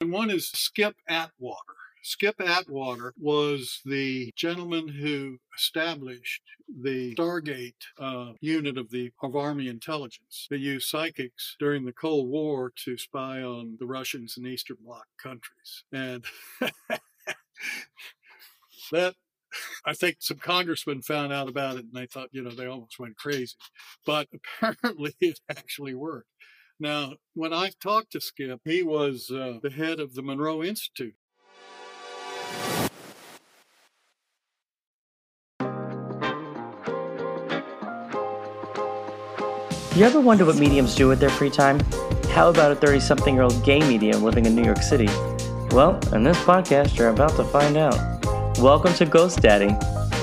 And one is Skip Atwater. Skip Atwater was the gentleman who established the Stargate uh, unit of the of Army intelligence. They used psychics during the Cold War to spy on the Russians and Eastern Bloc countries, and that I think some congressmen found out about it and they thought, you know, they almost went crazy. But apparently it actually worked. Now, when I talked to Skip, he was uh, the head of the Monroe Institute. You ever wonder what mediums do with their free time? How about a 30 something year old gay medium living in New York City? Well, in this podcast, you're about to find out. Welcome to Ghost Daddy,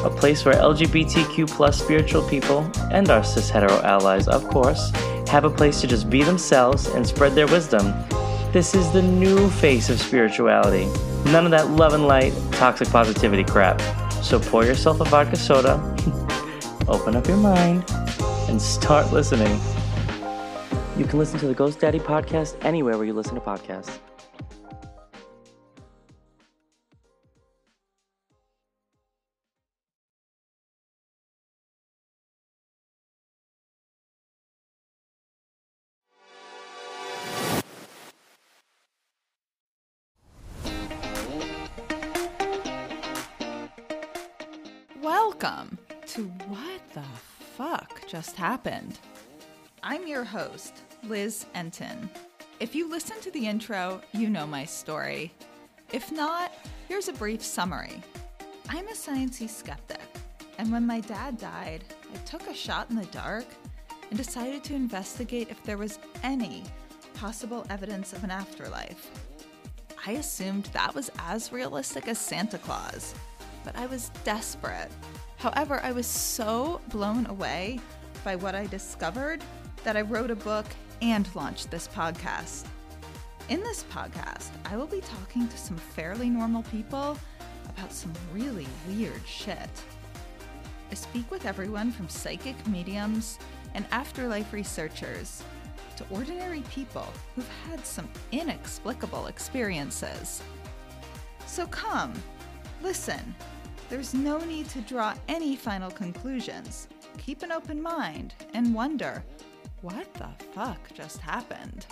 a place where LGBTQ plus spiritual people and our cis hetero allies, of course, have a place to just be themselves and spread their wisdom. This is the new face of spirituality. None of that love and light, toxic positivity crap. So pour yourself a vodka soda, open up your mind, and start listening. You can listen to the Ghost Daddy podcast anywhere where you listen to podcasts. To What the Fuck Just Happened. I'm your host, Liz Enton. If you listen to the intro, you know my story. If not, here's a brief summary. I'm a sciencey skeptic, and when my dad died, I took a shot in the dark and decided to investigate if there was any possible evidence of an afterlife. I assumed that was as realistic as Santa Claus, but I was desperate. However, I was so blown away by what I discovered that I wrote a book and launched this podcast. In this podcast, I will be talking to some fairly normal people about some really weird shit. I speak with everyone from psychic mediums and afterlife researchers to ordinary people who've had some inexplicable experiences. So come, listen. There's no need to draw any final conclusions. Keep an open mind and wonder what the fuck just happened?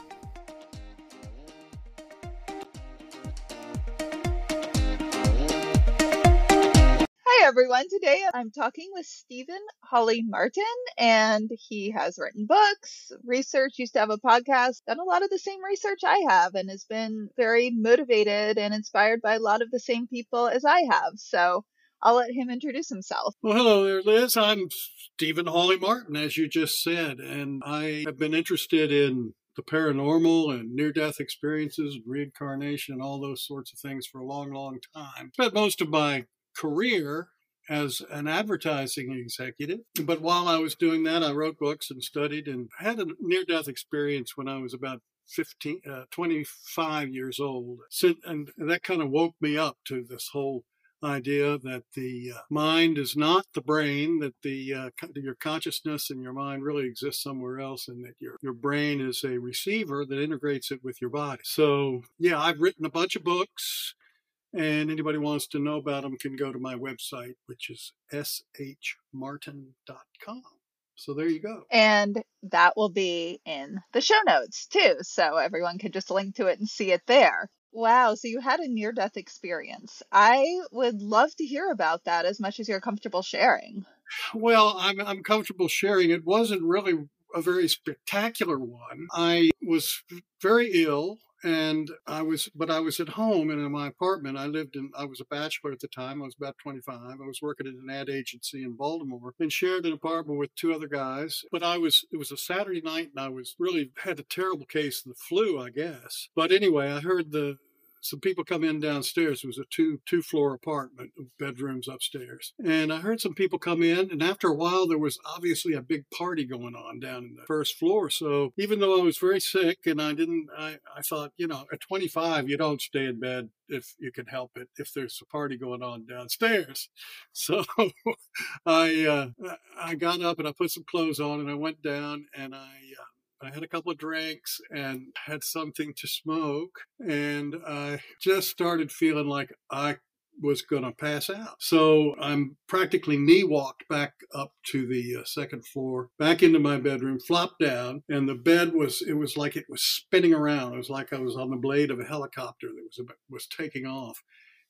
Hi everyone. Today I'm talking with Stephen Hawley Martin, and he has written books, research, used to have a podcast, done a lot of the same research I have, and has been very motivated and inspired by a lot of the same people as I have. So I'll let him introduce himself. Well, hello there, Liz. I'm Stephen Hawley Martin, as you just said, and I have been interested in the paranormal and near death experiences, reincarnation, and all those sorts of things for a long, long time. Spent most of my career as an advertising executive. But while I was doing that, I wrote books and studied and had a near death experience when I was about 15, uh, 25 years old. And that kind of woke me up to this whole idea that the uh, mind is not the brain, that the uh, your consciousness and your mind really exist somewhere else, and that your your brain is a receiver that integrates it with your body. So yeah, I've written a bunch of books, and anybody wants to know about them can go to my website, which is shmartin.com. So there you go. And that will be in the show notes too. So everyone can just link to it and see it there. Wow, so you had a near death experience. I would love to hear about that as much as you're comfortable sharing. Well, I'm, I'm comfortable sharing. It wasn't really a very spectacular one. I was very ill and I was, but I was at home and in my apartment. I lived in, I was a bachelor at the time. I was about 25. I was working at an ad agency in Baltimore and shared an apartment with two other guys. But I was, it was a Saturday night and I was really had a terrible case of the flu, I guess. But anyway, I heard the, some people come in downstairs. It was a two two floor apartment with bedrooms upstairs. And I heard some people come in, and after a while, there was obviously a big party going on down in the first floor. So even though I was very sick and I didn't, I, I thought, you know, at 25, you don't stay in bed if you can help it, if there's a party going on downstairs. So I, uh, I got up and I put some clothes on and I went down and I, uh, I had a couple of drinks and had something to smoke, and I just started feeling like I was going to pass out. So I'm practically knee walked back up to the uh, second floor, back into my bedroom, flopped down, and the bed was, it was like it was spinning around. It was like I was on the blade of a helicopter that was, was taking off.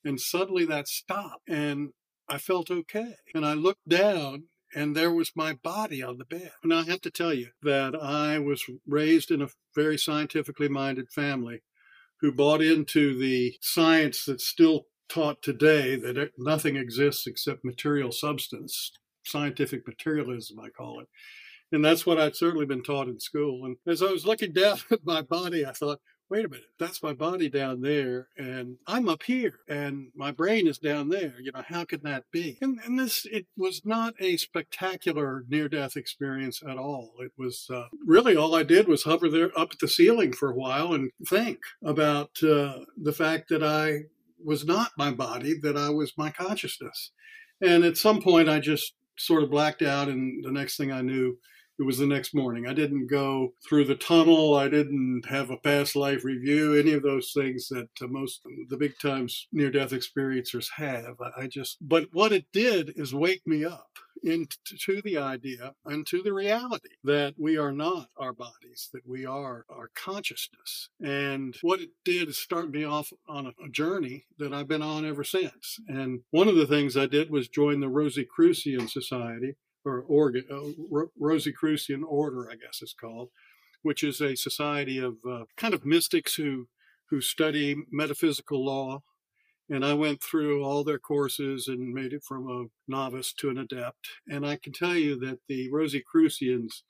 And suddenly that stopped and I felt okay. And I looked down and there was my body on the bed. And I have to tell you that I was raised in a very scientifically minded family who bought into the science that's still taught today that nothing exists except material substance, scientific materialism, I call it. And that's what I'd certainly been taught in school. And as I was looking down at my body, I thought, wait a minute, that's my body down there, and I'm up here, and my brain is down there. You know, how can that be? And, and this, it was not a spectacular near death experience at all. It was uh, really all I did was hover there up at the ceiling for a while and think about uh, the fact that I was not my body, that I was my consciousness. And at some point, I just sort of blacked out, and the next thing I knew, it was the next morning. I didn't go through the tunnel. I didn't have a past life review, any of those things that uh, most the big times near death experiencers have. I just, but what it did is wake me up into the idea and to the reality that we are not our bodies, that we are our consciousness. And what it did is start me off on a, a journey that I've been on ever since. And one of the things I did was join the Rosicrucian Society, or Oregon, uh, Rosicrucian Order, I guess it's called, which is a society of uh, kind of mystics who who study metaphysical law. And I went through all their courses and made it from a novice to an adept. And I can tell you that the Rosicrucians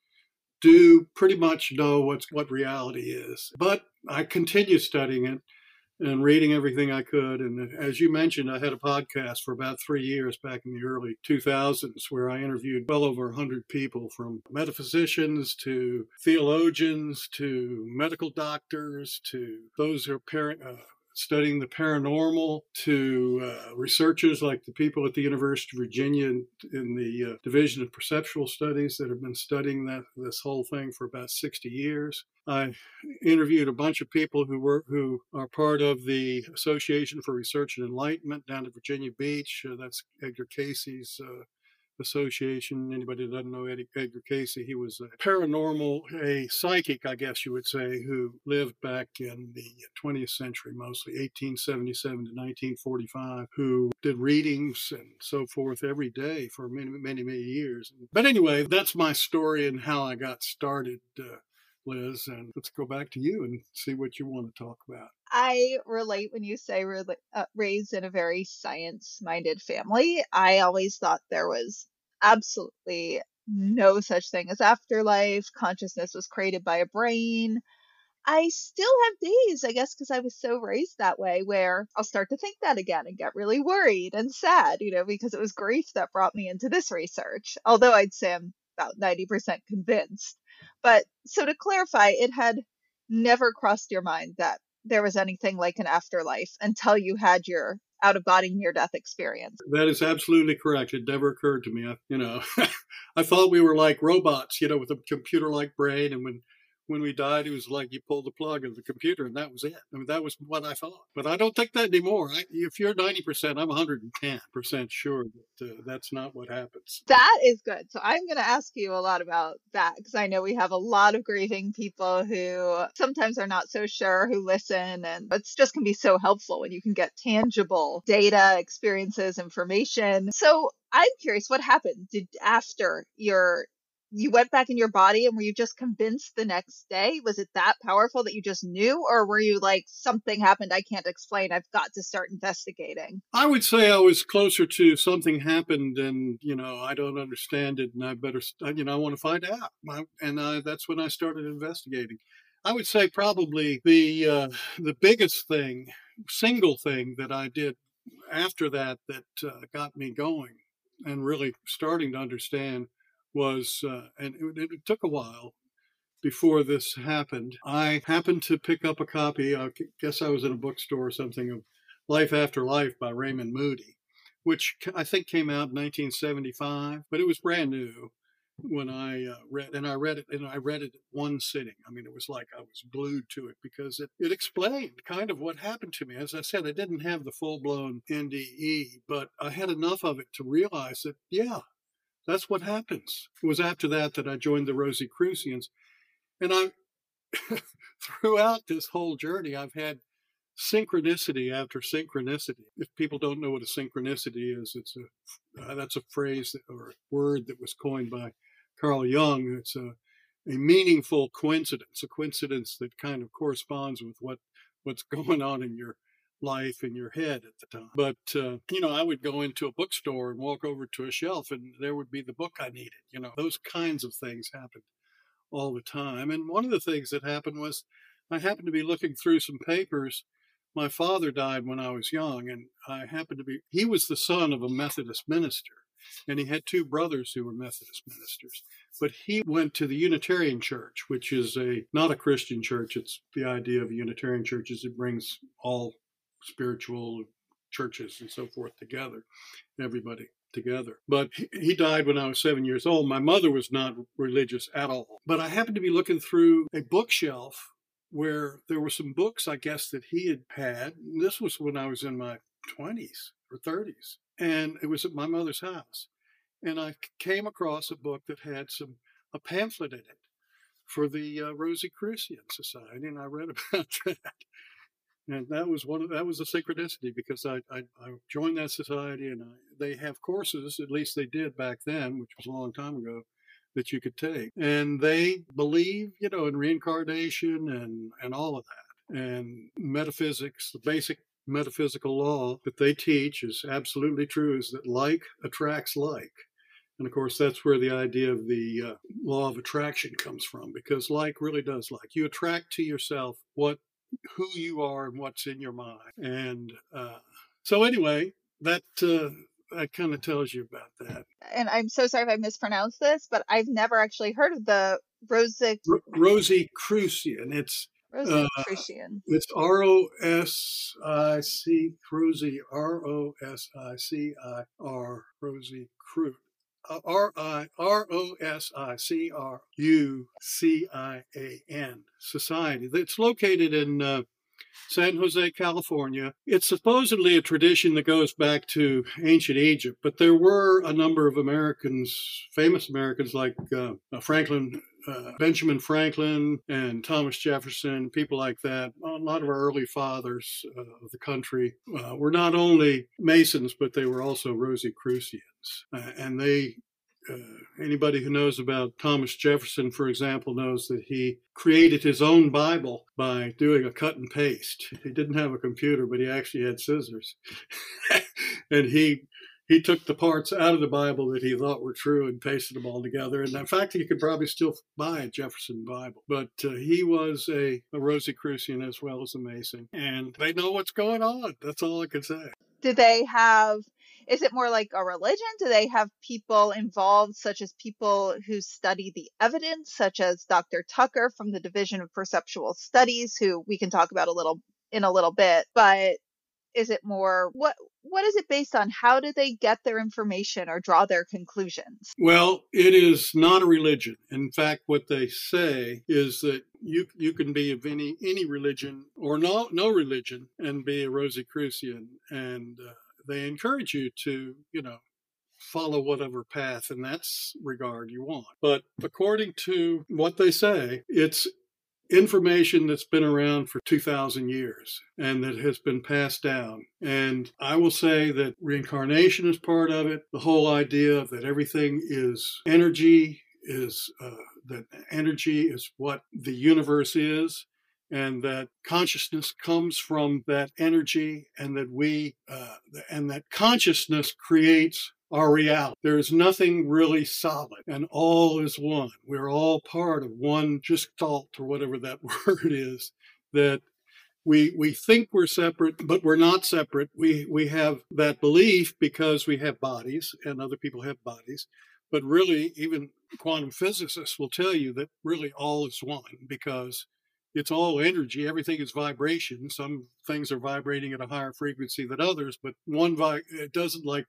do pretty much know what's what reality is. But I continue studying it and reading everything I could. And as you mentioned, I had a podcast for about three years back in the early 2000s where I interviewed well over 100 people from metaphysicians to theologians to medical doctors to those who are parent, uh, studying the paranormal to uh, researchers like the people at the University of Virginia in, in the uh, Division of Perceptual Studies that have been studying that this whole thing for about 60 years. I interviewed a bunch of people who were who are part of the Association for Research and Enlightenment down at Virginia Beach. Uh, that's Edgar Cayce's uh, Association. Anybody that doesn't know Eddie, Edgar Cayce, he was a paranormal, a psychic, I guess you would say, who lived back in the 20th century, mostly 1877 to 1945, who did readings and so forth every day for many, many, many years. But anyway, that's my story and how I got started. Uh, Liz, and let's go back to you and see what you want to talk about. I relate when you say uh, raised in a very science minded family. I always thought there was absolutely no such thing as afterlife. Consciousness was created by a brain. I still have days, I guess, because I was so raised that way, where I'll start to think that again and get really worried and sad, you know, because it was grief that brought me into this research. Although I'd say I'm about 90% convinced. But so to clarify, it had never crossed your mind that there was anything like an afterlife until you had your out of body near death experience. That is absolutely correct. It never occurred to me. I, you know, I thought we were like robots, you know, with a computer like brain. And when when we died, it was like you pulled the plug of the computer and that was it. I mean, that was what I thought. But I don't think that anymore. I, if you're 90%, I'm 110% sure that uh, that's not what happens. That is good. So I'm going to ask you a lot about that because I know we have a lot of grieving people who sometimes are not so sure who listen. And it's just can be so helpful when you can get tangible data, experiences, information. So I'm curious what happened did after your you went back in your body and were you just convinced the next day? Was it that powerful that you just knew? Or were you like, something happened I can't explain. I've got to start investigating? I would say I was closer to something happened and, you know, I don't understand it and I better, you know, I want to find out. And uh, that's when I started investigating. I would say probably the uh, the biggest thing, single thing that I did after that that uh, got me going and really starting to understand was, uh, and it, it, took a while before this happened. I happened to pick up a copy, I guess I was in a bookstore or something, of Life After Life by Raymond Moody, which I think came out in 1975, but it was brand new. when I uh, read, and I read it, and I read it one sitting. I mean, it was like I was glued to it because it, it explained kind of what happened to me. As I said, I didn't have the full blown NDE, but I had enough of it to realize that, yeah, that's what happens. It was after that that I joined the Rosicrucians. And I, throughout this whole journey, I've had synchronicity after synchronicity. If people don't know what a synchronicity is, it's a uh, that's a phrase that, or a word that was coined by Carl Jung. It's a a meaningful coincidence, a coincidence that kind of corresponds with what what's going on in your life in your head at the time. But uh, you know, I would go into a bookstore and walk over to a shelf, and there would be the book I needed. You know, those kinds of things happened all the time. And one of the things that happened was I happened to be looking through some papers my father died when I was young, and I happened to be, he was the son of a Methodist minister, and he had two brothers who were Methodist ministers. But he went to the Unitarian Church, which is a not a Christian church. It's the idea of a Unitarian church is it brings all spiritual churches and so forth together, everybody together. But he died when I was seven years old. My mother was not religious at all. But I happened to be looking through a bookshelf where there were some books, I guess, that he had had. This was when I was in my 20s or 30s, and it was at my mother's house. And I came across a book that had some a pamphlet in it for the uh, Rosicrucian Society, and I read about that. And that was one of, that was a synchronicity because I, I, I joined that society and I, they have courses, at least they did back then, which was a long time ago, that you could take. And they believe, you know, in reincarnation and, and all of that. And metaphysics, the basic metaphysical law that they teach is absolutely true is that like attracts like. And of course, that's where the idea of the uh, law of attraction comes from, because like really does like. You attract to yourself what, who you are, and what's in your mind. And uh, so, anyway, that uh, that kind of tells you about that. And I'm so sorry if I mispronounced this, but I've never actually heard of the Rosic R- Rosicrucian. It's Rosicrucian. Uh, it's R O S I C Rosie R O S I C I R Rosie Crute. R I R O S I C R U C I A N Society. It's located in uh, San Jose, California. It's supposedly a tradition that goes back to ancient Egypt, but there were a number of Americans, famous Americans like uh, uh, Franklin, uh, Benjamin Franklin, and Thomas Jefferson, people like that. A lot of our early fathers uh, of the country uh, were not only Masons, but they were also Rosicrucians. And they uh, anybody who knows about Thomas Jefferson, for example, knows that he created his own Bible by doing a cut and paste. He didn't have a computer, but he actually had scissors. and he he took the parts out of the Bible that he thought were true and pasted them all together. And in fact, you could probably still buy a Jefferson Bible. But uh, he was a, a Rosicrucian as well as a Mason. And they know what's going on. That's all I can say. Do they have is it more like a religion? Do they have people involved, such as people who study the evidence, such as Dr. Tucker from the Division of Perceptual Studies, who we can talk about a little in a little bit, but is it more what what is it based on how do they get their information or draw their conclusions well it is not a religion in fact what they say is that you you can be of any any religion or no no religion and be a rosicrucian and uh, they encourage you to, you know, follow whatever path in that regard you want. But according to what they say, it's information that's been around for 2,000 years and that has been passed down. And I will say that reincarnation is part of it. The whole idea that everything is energy is uh, that energy is what the universe is and that consciousness comes from that energy and that we uh, and that consciousness creates our reality. There is nothing really solid and all is one. We're all part of one just thought, or whatever that word is that we we think we're separate but we're not separate. We we have that belief because we have bodies and other people have bodies. But really even quantum physicists will tell you that really all is one because it's all energy. Everything is vibration. Some things are vibrating at a higher frequency than others, but one vi- it doesn't like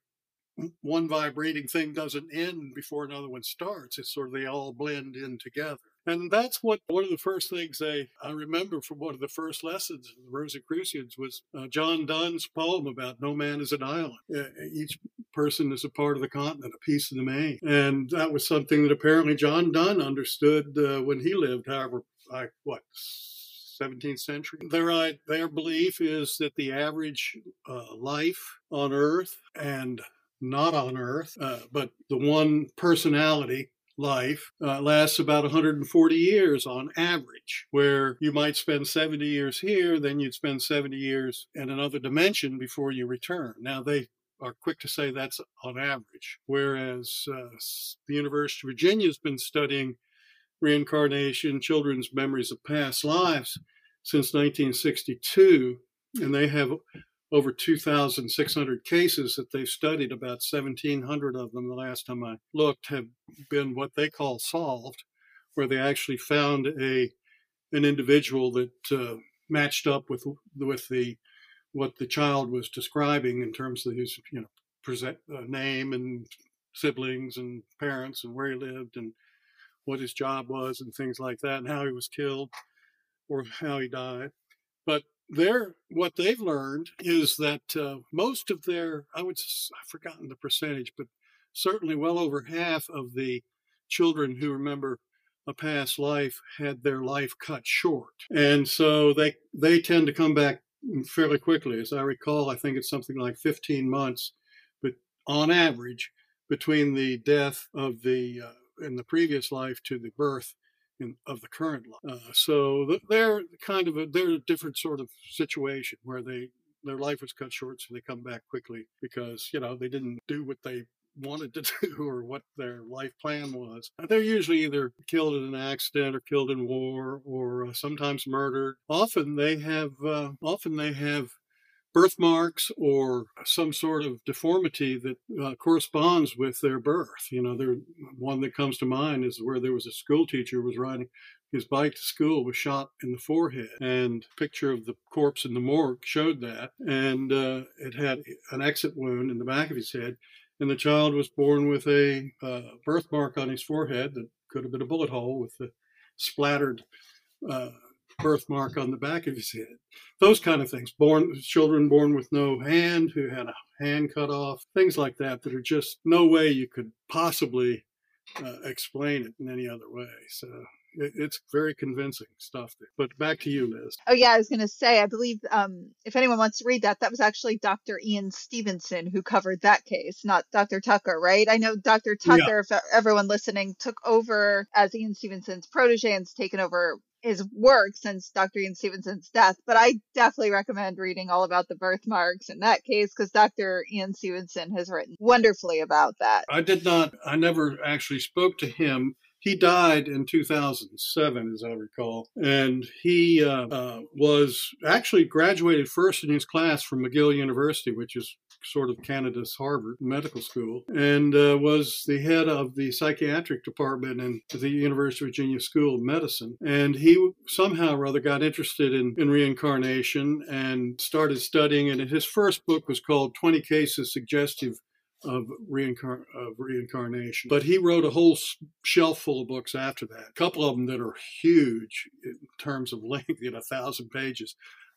one vibrating thing doesn't end before another one starts. It's sort of they all blend in together. And that's what one of the first things they, I remember from one of the first lessons in the Rosicrucians was uh, John Donne's poem about no man is an island. Uh, each person is a part of the continent, a piece of the main. And that was something that apparently John Donne understood uh, when he lived, however, like what, 17th century. Their, their belief is that the average uh, life on Earth and not on Earth, uh, but the one personality life uh, lasts about 140 years on average, where you might spend 70 years here, then you'd spend 70 years in another dimension before you return. Now, they are quick to say that's on average, whereas uh, the University of Virginia has been studying reincarnation, children's memories of past lives since 1962, and they have over 2,600 cases that they've studied. About 1,700 of them, the last time I looked, have been what they call solved, where they actually found a an individual that uh, matched up with with the what the child was describing in terms of his you know present uh, name and siblings and parents and where he lived and what his job was and things like that and how he was killed or how he died. But they're what they've learned is that uh, most of their I would I've forgotten the percentage, but certainly well over half of the children who remember a past life had their life cut short, and so they they tend to come back fairly quickly. As I recall, I think it's something like 15 months, but on average, between the death of the uh, in the previous life to the birth in, of the current life. Uh, so they're kind of a they're a different sort of situation where they their life was cut short, so they come back quickly because you know they didn't do what they wanted to do or what their life plan was. They're usually either killed in an accident or killed in war or uh, sometimes murdered. Often they have uh, often they have birthmarks or some sort of deformity that uh, corresponds with their birth. You know, there one that comes to mind is where there was a school teacher was riding his bike to school was shot in the forehead. And picture of the corpse in the morgue showed that. And uh, it had an exit wound in the back of his head. And the child was born with a uh, birthmark on his forehead that could have been a bullet hole with the splattered uh, birthmark on the back of his head. Those kind of things. Born children born with no hand who had a hand cut off, things like that that are just no way you could possibly uh, explain it in any other way. So it's very convincing stuff. There. But back to you, Liz. Oh yeah, I was going to say, I believe um, if anyone wants to read that, that was actually Dr. Ian Stevenson who covered that case, not Dr. Tucker, right? I know Dr. Tucker, yeah. if everyone listening, took over as Ian Stevenson's protege and's taken over his work since Dr. Ian Stevenson's death, but I definitely recommend reading all about the birthmarks in that case because Dr. Ian Stevenson has written wonderfully about that. I did not, I never actually spoke to him he died in 2007, as I recall, and he uh, uh, was actually graduated first in his class from McGill University, which is sort of Canada's Harvard Medical School, and uh, was the head of the psychiatric department in the University of Virginia School of Medicine. And he somehow or other got interested in, in reincarnation and started studying it. And his first book was called 20 Cases Suggestive of, of reincarnation. But he wrote a whole shelf full of books after that. A couple of them that are huge in terms of length, you know, a thousand pages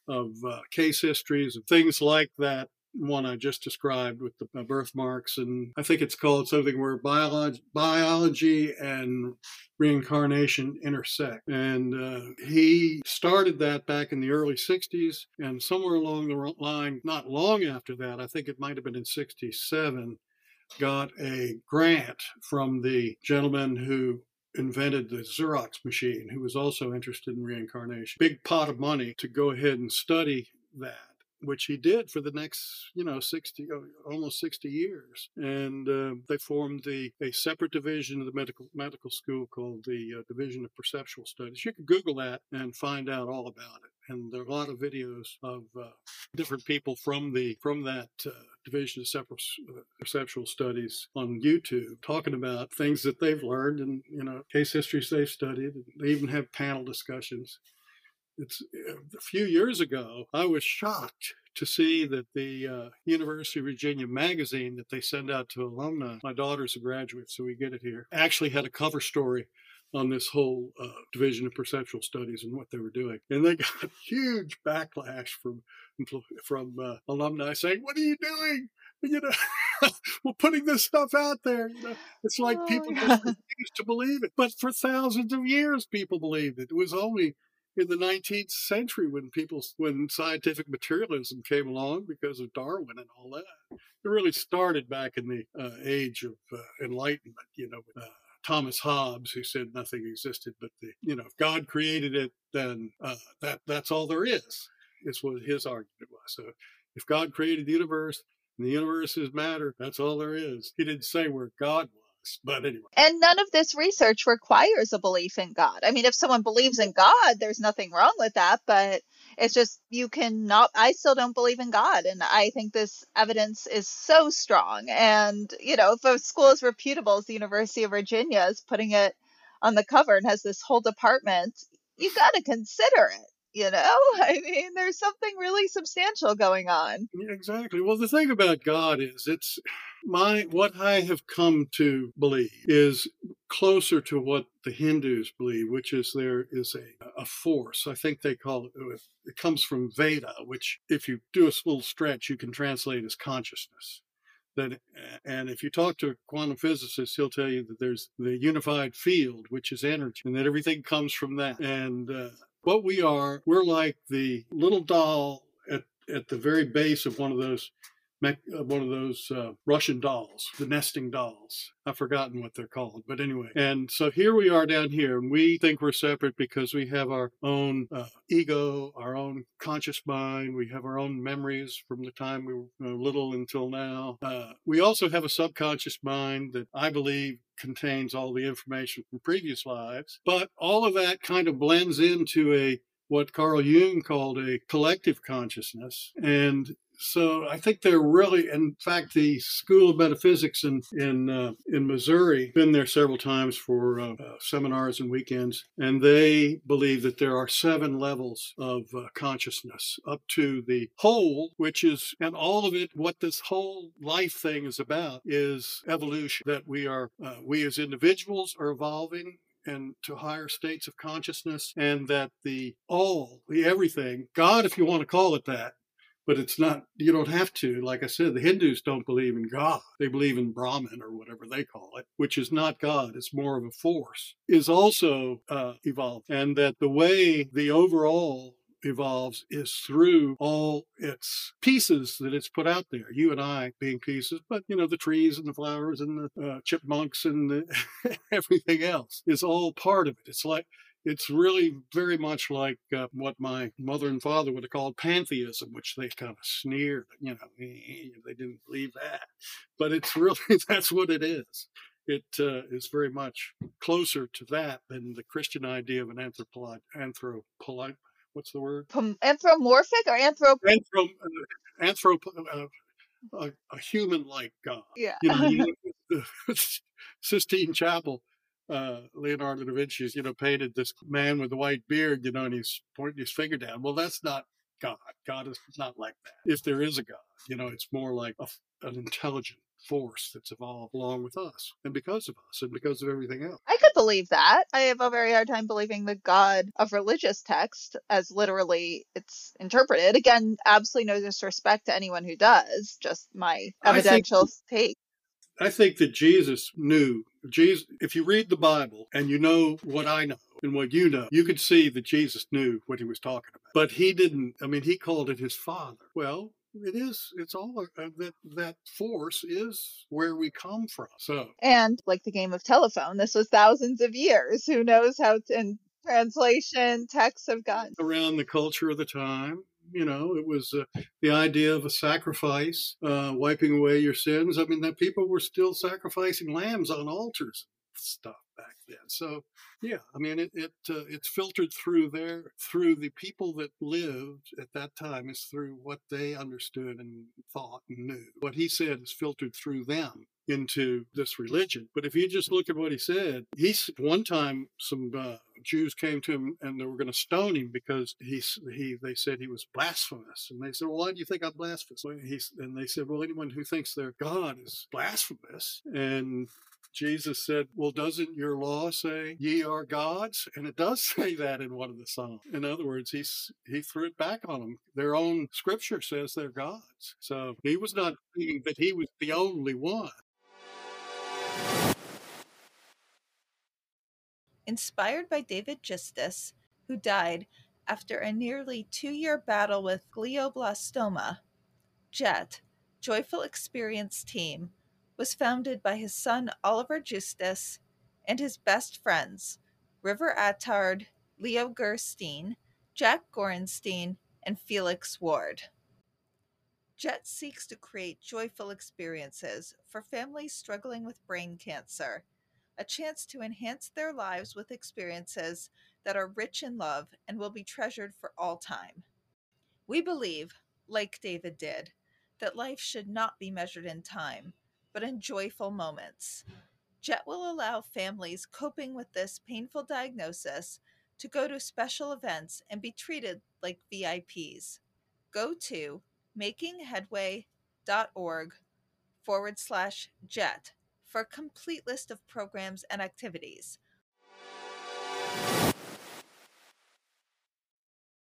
of uh, case histories and things like that one I just described with the birthmarks, and I think it's called something where biology, biology and reincarnation intersect. And uh, he started that back in the early 60s, and somewhere along the line, not long after that, I think it might have been in 67, got a grant from the gentleman who invented the Xerox machine, who was also interested in reincarnation. Big pot of money to go ahead and study that which he did for the next, you know, 60, almost 60 years. And uh, they formed the a separate division of the medical medical school called the uh, Division of Perceptual Studies. You can Google that and find out all about it. And there are a lot of videos of uh, different people from the from that uh, division of separate, uh, perceptual studies on YouTube talking about things that they've learned and you know case histories they've studied. They even have panel discussions it's a few years ago, I was shocked to see that the uh, University of Virginia magazine that they send out to alumni, my daughter's a graduate, so we get it here, actually had a cover story on this whole uh, division of perceptual studies and what they were doing. And they got huge backlash from from uh, alumni saying, "What are you doing? You know, we're putting this stuff out there. You know, it's like oh, people refuse to believe it. But for thousands of years, people believed it. It was only in the 19th century when people when scientific materialism came along because of darwin and all that. It really started back in the uh, age of uh, enlightenment you know uh, thomas hobbes who said nothing existed but the you know if god created it then uh, that that's all there is is what his argument was. So if god created the universe and the universe is matter that's all there is. He didn't say where god but anyway. And none of this research requires a belief in God. I mean, if someone believes in God, there's nothing wrong with that, but it's just you cannot I still don't believe in God and I think this evidence is so strong and you know, if a school as reputable as the University of Virginia is putting it on the cover and has this whole department, you got to consider it you know? I mean there's something really substantial going on. Exactly. Well the thing about god is it's my what i have come to believe is closer to what the hindus believe which is there is a, a force. I think they call it uh, it comes from veda which if you do a little stretch you can translate as consciousness. That and if you talk to a quantum physicist he'll tell you that there's the unified field which is energy and that everything comes from that. And uh, what we are, we're like the little doll at, at the very base of one of those one of those uh, Russian dolls, the nesting dolls. I've forgotten what they're called, but anyway. And so here we are down here, and we think we're separate because we have our own uh, ego, our own conscious mind. We have our own memories from the time we were uh, little until now. Uh, we also have a subconscious mind that I believe contains all the information from previous lives. But all of that kind of blends into a what Carl Jung called a collective consciousness. And so I think they're really, in fact, the School of Metaphysics in in uh, in Missouri been there several times for uh, uh, seminars and weekends, and they believe that there are seven levels of uh, consciousness up to the whole, which is, and all of it. What this whole life thing is about is evolution. That we are, uh, we as individuals are evolving and to higher states of consciousness, and that the all, the everything, God, if you want to call it that, but it's not you don't have to like i said the hindus don't believe in god they believe in brahman or whatever they call it which is not god it's more of a force is also uh, evolved and that the way the overall evolves is through all its pieces that it's put out there. You and I being pieces, but you know the trees and the flowers and the uh, chipmunks and the everything else is all part of it. It's like it's really very much like uh, what my mother and father would have called pantheism, which they kind of sneered. You know, they didn't believe that, but it's really that's what it is. It uh, is very much closer to that than the Christian idea of an anthropolog anthropolog what's the word? Anthropomorphic or anthrop anthrop uh, anthrop uh, a, a human-like God. Yeah. You know, Sistine Chapel uh, Leonardo da Vinci's, you know, painted this man with a white beard, you know, and he's pointing his finger down. Well, that's not God. God is not like that. If there is a God, you know, it's more like a, an intelligent force that's evolved along with us and because of us and because of everything else. I could believe that. I have a very hard time believing the God of religious text as literally it's interpreted. Again, absolutely no disrespect to anyone who does, just my evidential think, take. I think that Jesus knew Jesus, if you read the Bible and you know what I know and what you know, you could see that Jesus knew what he was talking about. But he didn't, I mean, he called it his father. Well, it is it's all uh, that that force is where we come from so and like the game of telephone this was thousands of years who knows how to in translation texts have gotten around the culture of the time you know, it was uh, the idea of a sacrifice, uh, wiping away your sins. I mean, that people were still sacrificing lambs on altars stuff back then. So, yeah, I mean, it, it uh, it's filtered through there, through the people that lived at that time, is through what they understood and thought and knew. What he said is filtered through them into this religion. But if you just look at what he said, he's one time some uh, Jews came to him and they were going to stone him because he he they said he was blasphemous, and they said, "Well, why do you think I'm blasphemous?" He, and they said, "Well, anyone who thinks their God is blasphemous." And Jesus said, Well, doesn't your law say ye are gods? And it does say that in one of the Psalms. In other words, he's, he threw it back on them. Their own scripture says they're gods. So he was not thinking that he was the only one. Inspired by David Justus, who died after a nearly two year battle with glioblastoma, JET, Joyful Experience Team, was founded by his son Oliver Justus and his best friends, River Attard, Leo Gerstein, Jack Gorenstein, and Felix Ward. JET seeks to create joyful experiences for families struggling with brain cancer, a chance to enhance their lives with experiences that are rich in love and will be treasured for all time. We believe, like David did, that life should not be measured in time, but in joyful moments. JET will allow families coping with this painful diagnosis to go to special events and be treated like VIPs. Go to makingheadway.org forward slash JET for a complete list of programs and activities.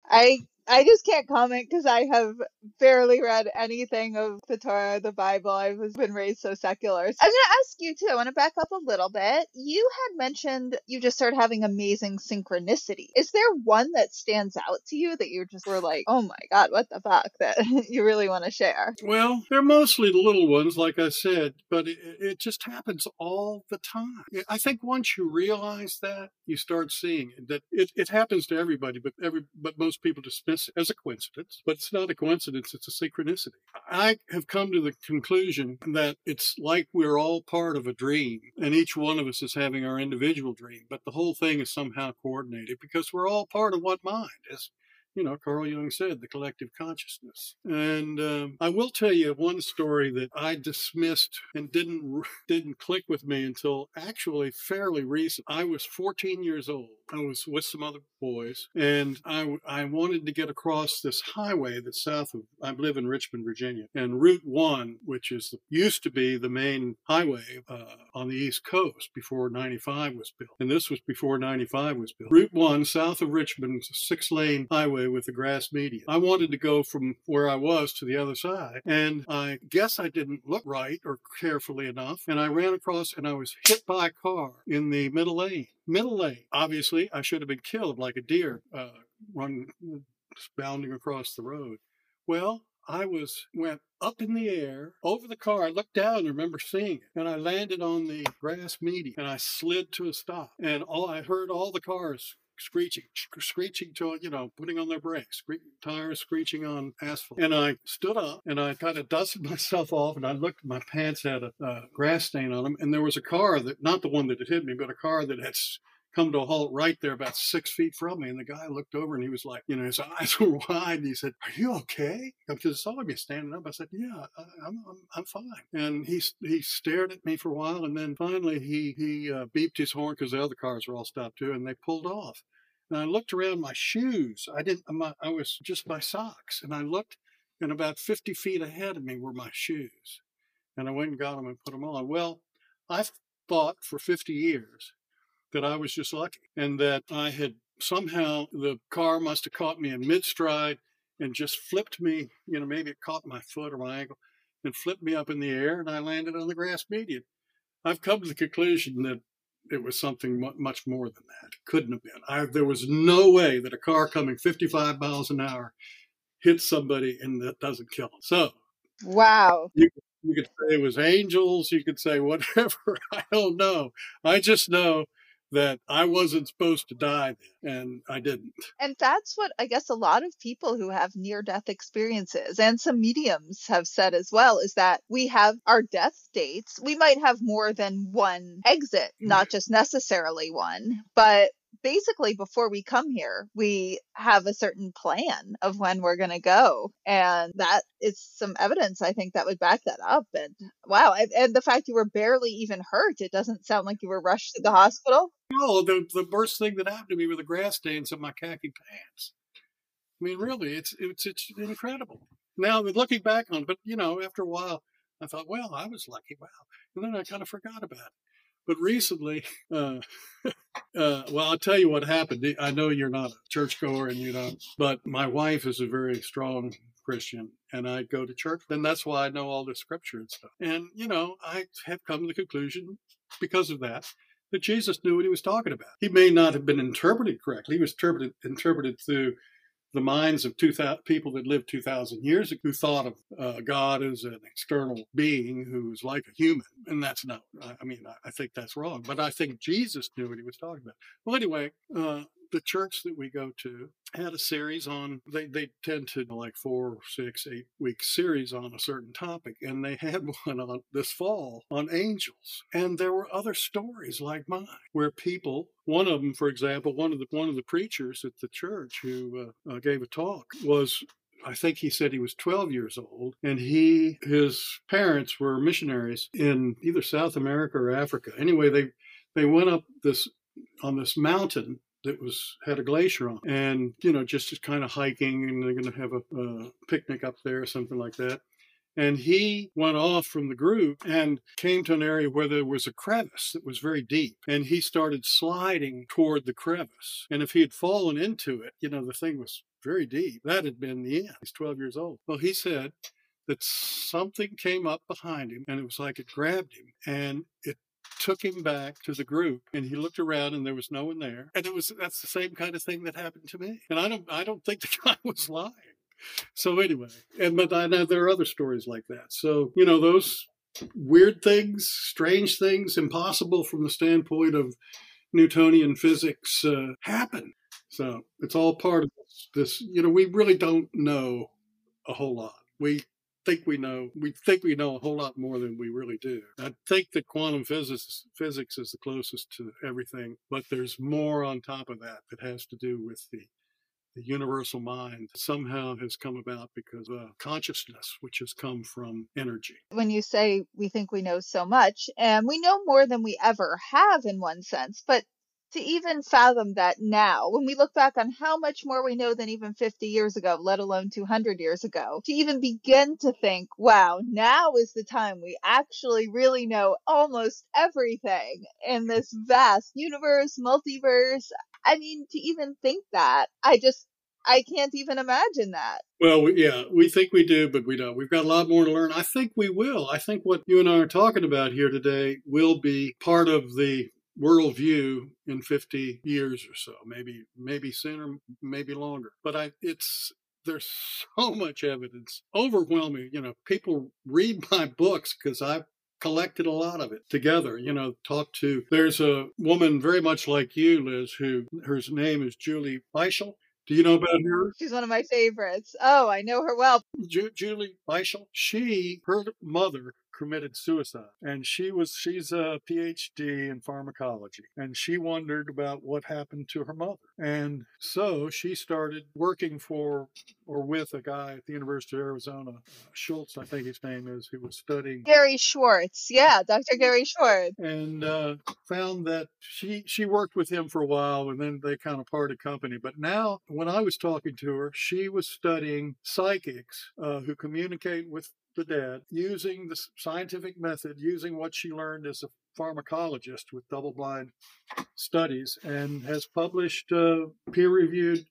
I I just can't comment because I have barely read anything of the Torah, the Bible. I've been raised so secular. So I'm going to ask you too. I want to back up a little bit. You had mentioned you just started having amazing synchronicity. Is there one that stands out to you that you just were like, oh my God, what the fuck, that you really want to share? Well, they're mostly the little ones, like I said, but it, it just happens all the time. I think once you realize that, you start seeing it, that it, it happens to everybody, but every but most people as a coincidence, but it's not a coincidence, it's a synchronicity. I have come to the conclusion that it's like we're all part of a dream, and each one of us is having our individual dream, but the whole thing is somehow coordinated because we're all part of one mind, as you know, Carl Jung said, the collective consciousness. And um, I will tell you one story that I dismissed and didn't didn't click with me until actually fairly recent. I was 14 years old. I was with some other boys, and I, I wanted to get across this highway that's south of, I live in Richmond, Virginia, and Route 1, which is used to be the main highway uh, on the East Coast before 95 was built. And this was before 95 was built. Route 1, south of Richmond, six lane highway with the grass median. I wanted to go from where I was to the other side, and I guess I didn't look right or carefully enough, and I ran across and I was hit by a car in the middle lane middle lane. Obviously, I should have been killed like a deer uh, run bounding across the road. Well, I was went up in the air over the car. I looked down and remember seeing it, and I landed on the grass median, and I slid to a stop. And all I heard all the cars screeching, screeching to, you know, putting on their brakes, scree- tires screeching on asphalt. And I stood up and I kind of dusted myself off and I looked, my pants had a, a grass stain on them. And there was a car that, not the one that had hit me, but a car that had come to a halt right there about six feet from me. And the guy looked over and he was like, you know, his eyes were wide. And he said, Are you okay? Because I saw me standing up. I said, Yeah, I'm, I'm, I'm fine. And he, he stared at me for a while. And then finally he, he uh, beeped his horn because the other cars were all stopped too. And they pulled off. And I looked around my shoes. I didn't, my, I was just my socks. And I looked, and about 50 feet ahead of me were my shoes. And I went and got them and put them on. Well, I've thought for 50 years that I was just lucky and that I had somehow the car must have caught me in mid stride and just flipped me, you know, maybe it caught my foot or my ankle and flipped me up in the air and I landed on the grass median. I've come to the conclusion that it was something much more than that. It Couldn't have been. I, there was no way that a car coming 55 miles an hour hits somebody and that doesn't kill them. So, wow. You, you could say it was angels. You could say whatever. I don't know. I just know that I wasn't supposed to die then, and I didn't. And that's what I guess a lot of people who have near death experiences and some mediums have said as well is that we have our death dates. We might have more than one exit, mm. not just necessarily one, but basically before we come here, we have a certain plan of when we're going to go. And that is some evidence, I think, that would back that up. And wow. And, and the fact you were barely even hurt, it doesn't sound like you were rushed to the hospital. No, the, the worst thing that happened to me were the grass stains on my khaki pants. I mean, really, it's, it's, it's incredible. Now, looking back on, it, but you know, after a while, I thought, well, I was lucky. Wow. And then I kind of forgot about it. But recently, uh, uh, well, I'll tell you what happened. I know you're not a churchgoer and you don't, but my wife is a very strong Christian and I go to church. And that's why I know all the scripture and stuff. And, you know, I have come to the conclusion because of that that Jesus knew what he was talking about. He may not have been interpreted correctly. He was interpreted, interpreted through the minds of 2000, people that lived 2,000 years ago who thought of uh, God as an external being who's like a human. And that's not, I mean, I, I think that's wrong. But I think Jesus knew what he was talking about. Well, anyway, uh, the church that we go to had a series on they, they tend to like four six eight week series on a certain topic and they had one on this fall on angels and there were other stories like mine where people one of them for example one of the one of the preachers at the church who uh, uh, gave a talk was I think he said he was 12 years old, and he his parents were missionaries in either South America or Africa. Anyway, they they went up this on this mountain that was had a glacier on, and you know just kind of hiking, and they're going to have a, a picnic up there or something like that. And he went off from the group and came to an area where there was a crevice that was very deep. And he started sliding toward the crevice. And if he had fallen into it, you know, the thing was very deep. That had been the end. He's 12 years old. Well, he said that something came up behind him and it was like it grabbed him and it took him back to the group and he looked around and there was no one there. And it was that's the same kind of thing that happened to me. And I don't I don't think the guy was lying. So anyway, and but I know there are other stories like that. So, you know, those weird things, strange things, impossible from the standpoint of Newtonian physics uh, happen. So it's all part of this, this. You know, we really don't know a whole lot. We think we know we think we know a whole lot more than we really do. I think that quantum physics physics is the closest to everything, but there's more on top of that that has to do with the the universal mind somehow has come about because of consciousness, which has come from energy. When you say we think we know so much, and we know more than we ever have in one sense, but to even fathom that now, when we look back on how much more we know than even 50 years ago, let alone 200 years ago, to even begin to think, wow, now is the time we actually really know almost everything in this vast universe, multiverse. I mean, to even think that, I just, I can't even imagine that. Well, yeah, we think we do, but we don't. We've got a lot more to learn. I think we will. I think what you and I are talking about here today will be part of the worldview in 50 years or so, maybe maybe sooner, maybe longer. But I, it's there's so much evidence, overwhelming. You know, people read my books because I've collected a lot of it together. You know, talked to. There's a woman very much like you, Liz, who her name is Julie Beischel. Do you know about her? She's one of my favorites. Oh, I know her well. Ju- Julie Beischel. She, her mother committed suicide. And she was she's a phd in pharmacology and she wondered about what happened to her mother. And so she started working for or with a guy at the university of arizona schultz i think his name is who was studying. Gary schwartz. Yeah dr gary schwartz. And uh, found that she she worked with him for a while and then they kind of parted company. But now when i was talking to her she was studying psychics uh, who communicate with the dead using the scientific method, using what she learned as a pharmacologist with double blind studies, and has published uh, peer reviewed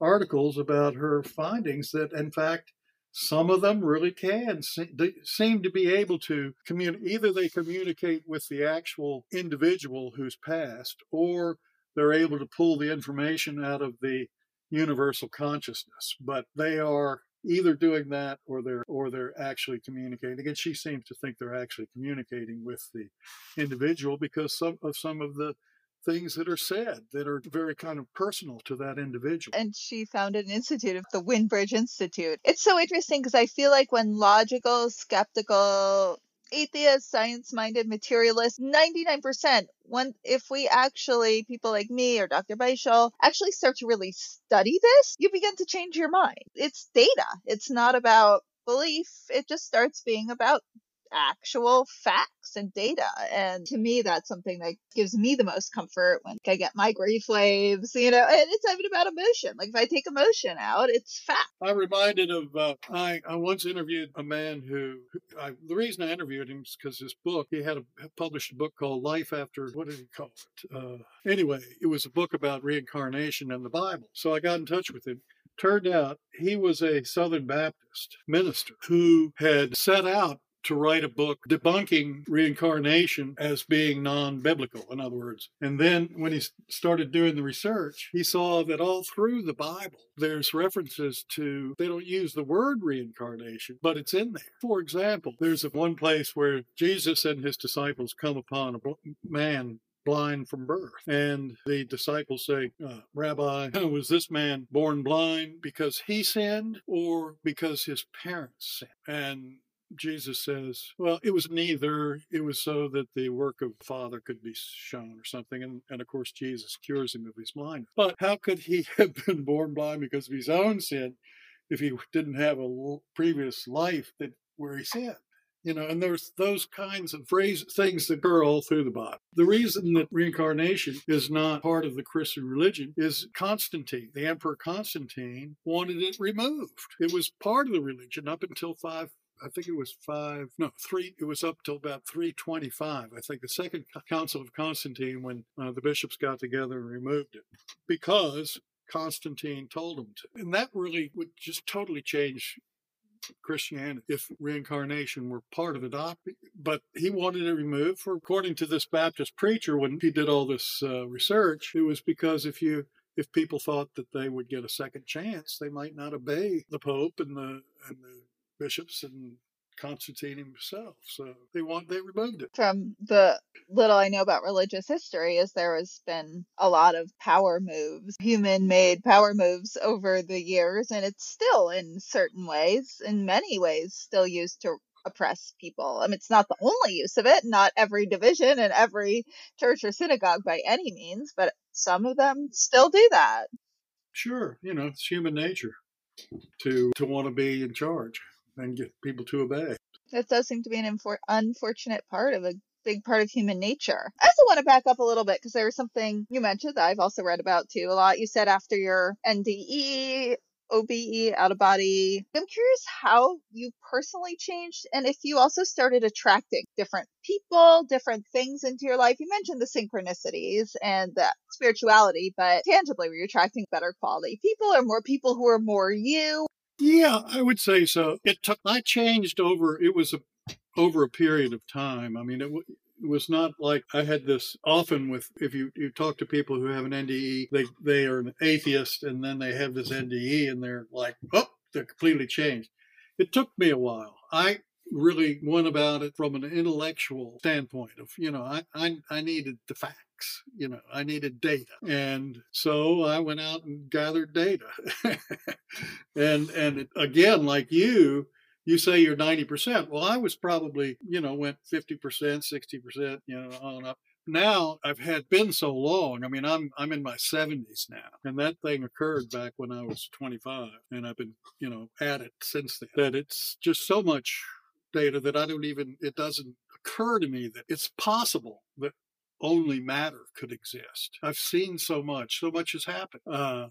articles about her findings that, in fact, some of them really can seem to be able to communicate. Either they communicate with the actual individual who's passed, or they're able to pull the information out of the universal consciousness. But they are either doing that or they're or they're actually communicating Again, she seems to think they're actually communicating with the individual because some of some of the things that are said that are very kind of personal to that individual. And she founded an institute, the Windbridge Institute. It's so interesting because I feel like when logical, skeptical, atheists, science minded materialists, 99%. When, if we actually, people like me or Dr. Beischel, actually start to really study this, you begin to change your mind. It's data. It's not about belief. It just starts being about actual facts and data. And to me, that's something that gives me the most comfort when I get my grief waves, you know, and it's even about emotion. Like if I take emotion out, it's fact. I'm reminded of, uh, I, I once interviewed a man who, I, the reason I interviewed him is because his book, he had a, published a book called Life After, what did he call it? Uh, anyway, it was a book about reincarnation and the Bible. So I got in touch with him turned out he was a Southern Baptist minister who had set out to write a book debunking reincarnation as being non biblical, in other words. And then when he started doing the research, he saw that all through the Bible, there's references to, they don't use the word reincarnation, but it's in there. For example, there's one place where Jesus and his disciples come upon a man blind from birth. And the disciples say, uh, Rabbi, was this man born blind because he sinned or because his parents sinned? And Jesus says, well, it was neither. It was so that the work of the Father could be shown or something. And, and of course, Jesus cures him of his blindness. But how could he have been born blind because of his own sin if he didn't have a previous life that where he sinned? You know, and there's those kinds of phrase things that occur all through the Bible. The reason that reincarnation is not part of the Christian religion is Constantine, the Emperor Constantine, wanted it removed. It was part of the religion up until five I think it was five, no, three, it was up till about 325. I think the second council of Constantine, when uh, the bishops got together and removed it, because Constantine told them to. And that really would just totally change Christianity if reincarnation were part of it. But he wanted it removed for, according to this Baptist preacher, when he did all this uh, research, it was because if you if people thought that they would get a second chance, they might not obey the Pope and the and the bishops and Constantine himself. So they want they removed it. From the little I know about religious history is there has been a lot of power moves, human made power moves over the years and it's still in certain ways, in many ways still used to oppress people. I mean it's not the only use of it, not every division and every church or synagogue by any means, but some of them still do that. Sure, you know, it's human nature to to want to be in charge and get people to obey. That does seem to be an infor- unfortunate part of a big part of human nature. I also want to back up a little bit because there was something you mentioned that I've also read about too a lot. You said after your NDE, OBE, out of body. I'm curious how you personally changed and if you also started attracting different people, different things into your life. You mentioned the synchronicities and the spirituality, but tangibly, were you attracting better quality people or more people who are more you? Yeah, I would say so. It took, I changed over, it was a, over a period of time. I mean, it, it was not like I had this often with, if you, you talk to people who have an NDE, they, they are an atheist and then they have this NDE and they're like, oh, they're completely changed. It took me a while. I really went about it from an intellectual standpoint of, you know, I, I, I needed the facts facts. You know, I needed data. And so I went out and gathered data. and and again, like you, you say you're 90%. Well, I was probably, you know, went 50%, 60%, you know, on up. Now I've had been so long. I mean, I'm I'm in my 70s now, and that thing occurred back when I was 25, and I've been, you know, at it since then. That it's just so much data that I don't even. It doesn't occur to me that it's possible that only matter could exist. I've seen so much. So much has happened. Uh,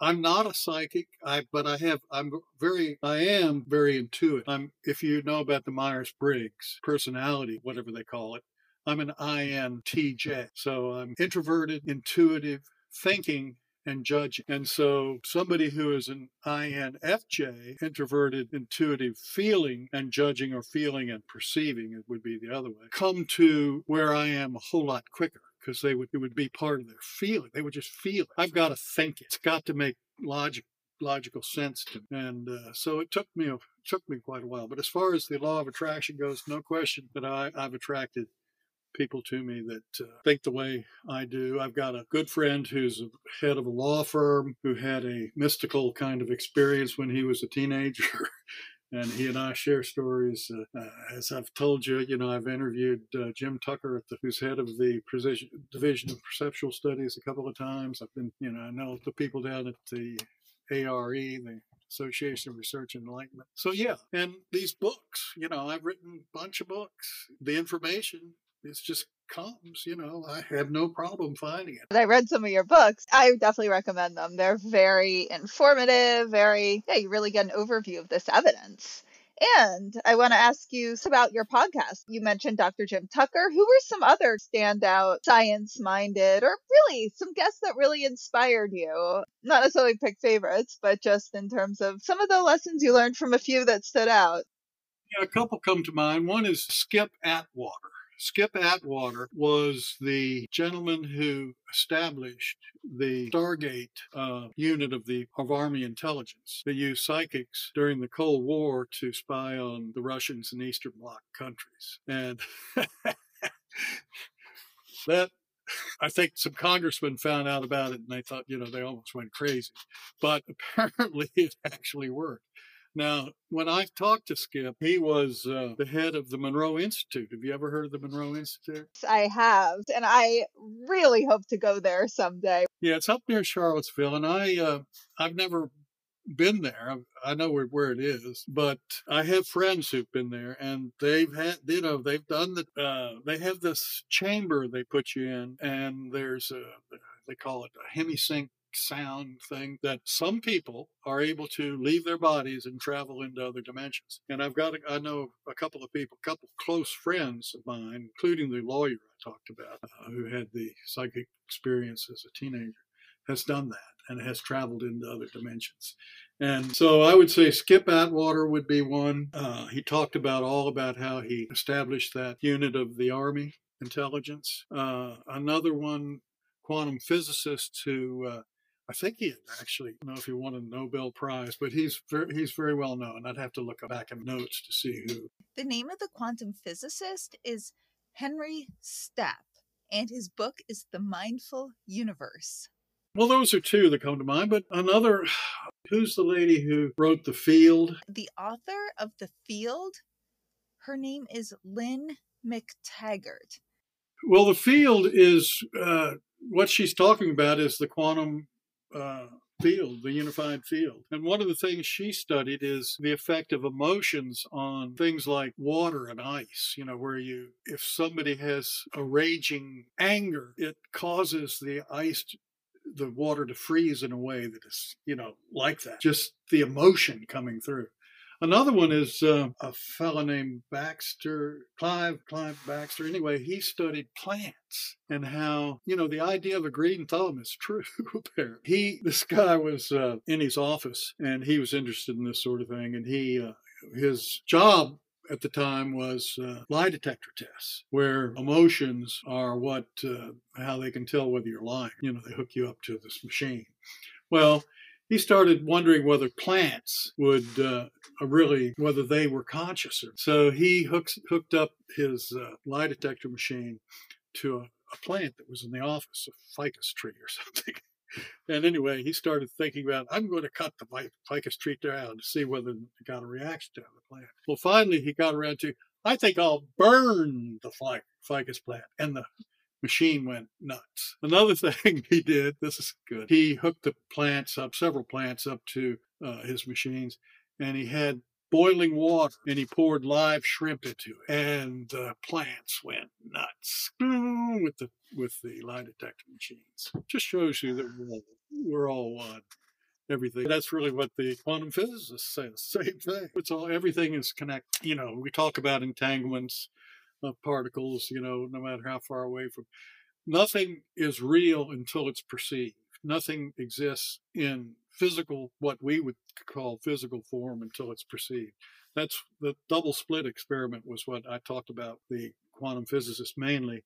I'm not a psychic, I but I have. I'm very. I am very intuitive. I'm. If you know about the Myers Briggs personality, whatever they call it, I'm an INTJ. So I'm introverted, intuitive, thinking, and judging. And so somebody who is an INFJ, introverted, intuitive feeling and judging or feeling and perceiving, it would be the other way, come to where I am a whole lot quicker because they would it would be part of their feeling. They would just feel it. I've got to think it. It's got to make logic logical sense to me. And uh, so it took me took me quite a while. But as far as the law of attraction goes, no question that I, I've attracted people to me that uh, think the way I do. I've got a good friend who's head of a law firm who had a mystical kind of experience when he was a teenager. and he and I share stories. Uh, uh, as I've told you, you know, I've interviewed uh, Jim Tucker, the, who's head of the Precision, Division of Perceptual Studies, a couple of times. I've been, you know, I know the people down at the ARE, the Association of Research and Enlightenment. So yeah, and these books, you know, I've written a bunch of books. The information is just comes, you know, I have no problem finding it. I read some of your books. I definitely recommend them. They're very informative, very, yeah, you really get an overview of this evidence. And I want to ask you about your podcast. You mentioned Dr. Jim Tucker. Who were some other standout science minded or really some guests that really inspired you? Not necessarily pick favorites, but just in terms of some of the lessons you learned from a few that stood out. Yeah, a couple come to mind. One is Skip Atwater. Skip Atwater was the gentleman who established the Stargate uh, unit of the of Army intelligence. They used psychics during the Cold War to spy on the Russians and Eastern Bloc countries, and that I think some congressmen found out about it and they thought, you know, they almost went crazy. But apparently it actually worked. Now, when I talked to Skip, he was uh, the head of the Monroe Institute. Have you ever heard of the Monroe Institute? I have, and I really hope to go there someday. Yeah, it's up near Charlottesville, and I uh, I've never been there. I know where, where it is, but I have friends who've been there, and they've had, you know, they've done the, uh, they have this chamber they put you in, and there's a, they call it a hemisync sound thing that some people are able to leave their bodies and travel into other dimensions. And I've got, I know a couple of people, a couple close friends of mine, including the lawyer I talked about, uh, who had the psychic experience as a teenager, has done that and has traveled into other dimensions. And so I would say Skip Atwater would be one. Uh, he talked about all about how he established that unit of the Army intelligence. Uh, another one, quantum physicist who uh, I think he actually, I know if he won a Nobel Prize, but he's very, he's very well known. I'd have to look back in notes to see who. The name of the quantum physicist is Henry Stapp, and his book is The Mindful Universe. Well, those are two that come to mind, but another, who's the lady who wrote The Field? The author of The Field, her name is Lynne McTaggart. Well, The Field is uh, what she's talking about is the quantum uh, field, the unified field. And one of the things she studied is the effect of emotions on things like water and ice, you know, where you, if somebody has a raging anger, it causes the ice the water to freeze in a way that is, you know, like that. Just the emotion coming through. Another one is uh, a fellow named Backster, Clive, Clive Backster. Anyway, he studied plants and how, you know, the idea of a green thumb is true, apparently. He, this guy was uh, in his office and he was interested in this sort of thing. And he, uh, his job at the time was uh, lie detector tests, where emotions are what uh, how they can tell whether you're lying. You know, they hook you up to this machine. Well, he started wondering whether plants would uh, really whether they were conscious. So he hooks, hooked up his uh, lie detector machine to a, a, plant that was in the office, a ficus tree or something. and anyway, he started thinking about, I'm going to cut the ficus tree down to see whether it got a reaction to the plant. Well, finally, he got around to, I think I'll burn the ficus plant. And the machine went nuts. Another thing he did, this is good, he hooked the plants up, several plants up to uh, his machines, and he had boiling water and he poured live shrimp into it and the plants went nuts with the with the lie detector machines just shows you that we're all, we're all one everything that's really what the quantum physicists say the same thing it's all everything is connected you know we talk about entanglements of particles, you know, no matter how far away from. Nothing is real until it's perceived. Nothing exists in physical, what we would call physical form until it's perceived. That's the double slit experiment was what I talked about, the quantum physicists mainly.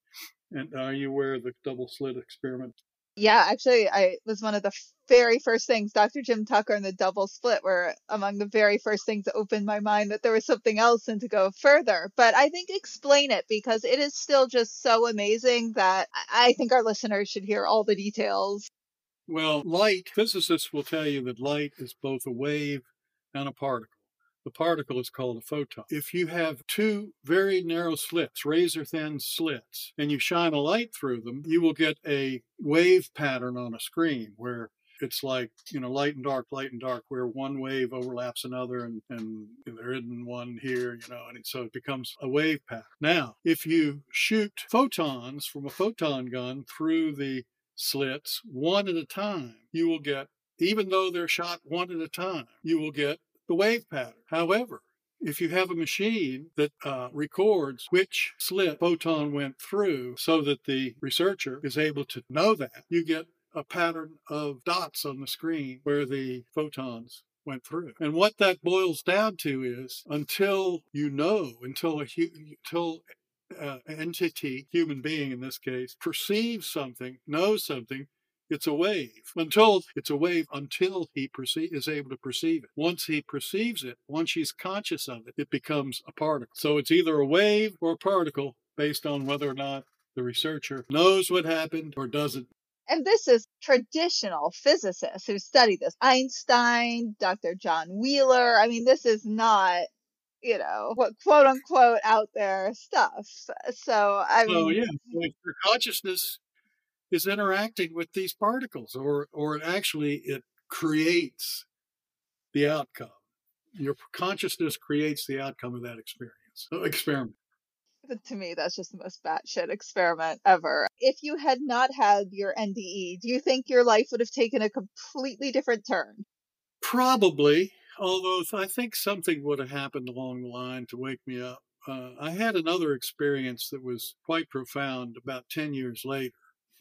And are you aware of the double slit experiment? Yeah, actually, I was one of the very first things. Dr. Jim Tucker and the double split were among the very first things that opened my mind that there was something else and to go further. But I think explain it because it is still just so amazing that I think our listeners should hear all the details. Well, light, physicists will tell you that light is both a wave and a particle. The particle is called a photon. If you have two very narrow slits, razor thin slits, and you shine a light through them, you will get a wave pattern on a screen where it's like you know light and dark light and dark where one wave overlaps another and, and there isn't one here you know and so it becomes a wave pattern now if you shoot photons from a photon gun through the slits one at a time you will get even though they're shot one at a time you will get the wave pattern however if you have a machine that uh, records which slit photon went through so that the researcher is able to know that, you get a pattern of dots on the screen where the photons went through. And what that boils down to is until you know, until a until uh, entity, human being in this case, perceives something, knows something, it's a wave. Until it's a wave until he perceive, is able to perceive it. Once he perceives it, once he's conscious of it, it becomes a particle. So it's either a wave or a particle based on whether or not the researcher knows what happened or doesn't and this is traditional physicists who study this. Einstein, Dr. John Wheeler. I mean, this is not, you know, what quote unquote out there stuff. So, I mean. Oh, yeah. Like your consciousness is interacting with these particles, or, or it actually it creates the outcome. Your consciousness creates the outcome of that experience, experiment to me, that's just the most batshit experiment ever. If you had not had your NDE, do you think your life would have taken a completely different turn? Probably, although I think something would have happened along the line to wake me up. Uh, I had another experience that was quite profound about 10 years later,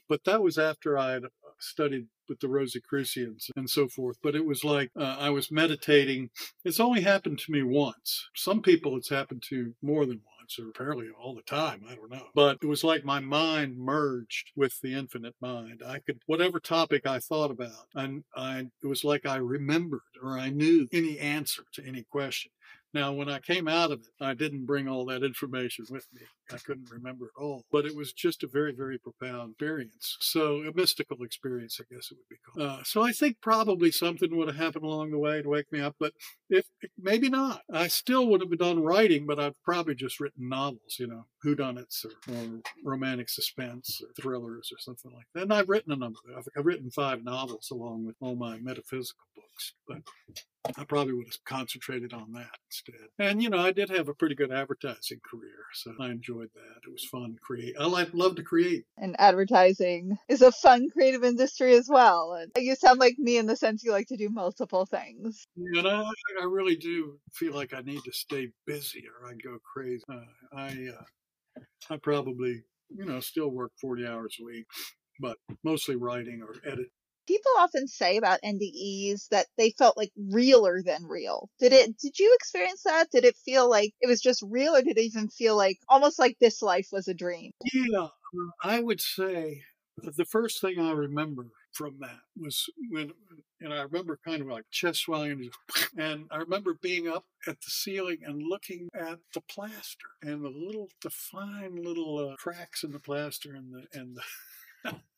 but that was after I had uh, studied with the Rosicrucians and so forth. But it was like uh, I was meditating. It's only happened to me once. Some people it's happened to more than once or apparently all the time. I don't know. But it was like my mind merged with the infinite mind. I could, whatever topic I thought about, and I, it was like I remembered or I knew any answer to any question. Now, when I came out of it, I didn't bring all that information with me. I couldn't remember it all, but it was just a very, very profound experience. So, a mystical experience, I guess it would be called. Uh, so, I think probably something would have happened along the way to wake me up, but if maybe not, I still would have done writing, but I've probably just written novels, you know, whodunits or, or romantic suspense or thrillers or something like that. And I've written a number. I've, I've written five novels along with all my metaphysical books, but I probably would have concentrated on that instead. And you know, I did have a pretty good advertising career, so I enjoyed that. It was fun to create. I like love to create. And advertising is a fun creative industry as well. And you sound like me in the sense you like to do multiple things. And I, I really do feel like I need to stay busy or I go crazy. Uh, I uh, I probably you know still work forty hours a week, but mostly writing or edit people often say about NDEs that they felt like realer than real. Did it did you experience that? Did it feel like it was just real or did it even feel like almost like this life was a dream? Yeah, I would say uh, the first thing I remember from that was when and I remember kind of like chest swelling and I remember being up at the ceiling and looking at the plaster and the little the fine little uh, cracks in the plaster and the and the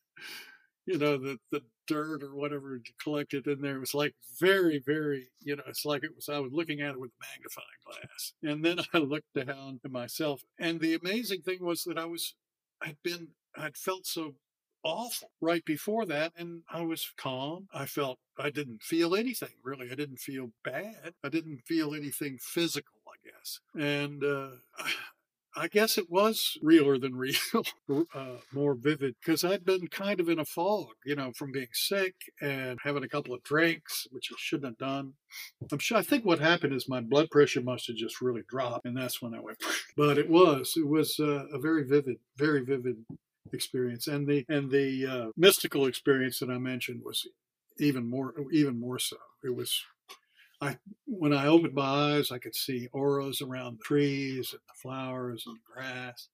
you know, the, the dirt or whatever collected in there. It was like very, very, you know, it's like it was, I was looking at it with a magnifying glass. And then I looked down to myself. And the amazing thing was that I was, I'd been, I'd felt so awful right before that. And I was calm. I felt, I didn't feel anything really. I didn't feel bad. I didn't feel anything physical, I guess. And, uh, I guess it was realer than real, uh, more vivid, because I'd been kind of in a fog, you know, from being sick and having a couple of drinks, which I shouldn't have done. I'm sure. I think what happened is my blood pressure must have just really dropped, and that's when I went. But it was, it was uh, a very vivid, very vivid experience, and the and the uh, mystical experience that I mentioned was even more, even more so. It was I, when I opened my eyes, I could see auras around the trees and the flowers and the grass.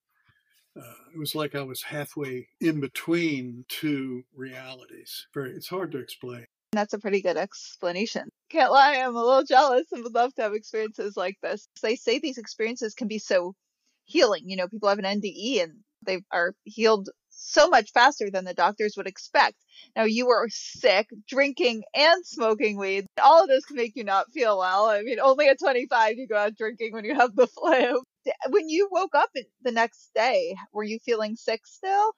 Uh, it was like I was halfway in between two realities. Very, it's hard to explain. That's a pretty good explanation. Can't lie, I'm a little jealous and would love to have experiences like this. They say these experiences can be so healing. You know, people have an NDE and they are healed so much faster than the doctors would expect. Now you were sick, drinking and smoking weed. All of this can make you not feel well. I mean, only at 25 you go out drinking when you have the flu. When you woke up the next day, were you feeling sick still?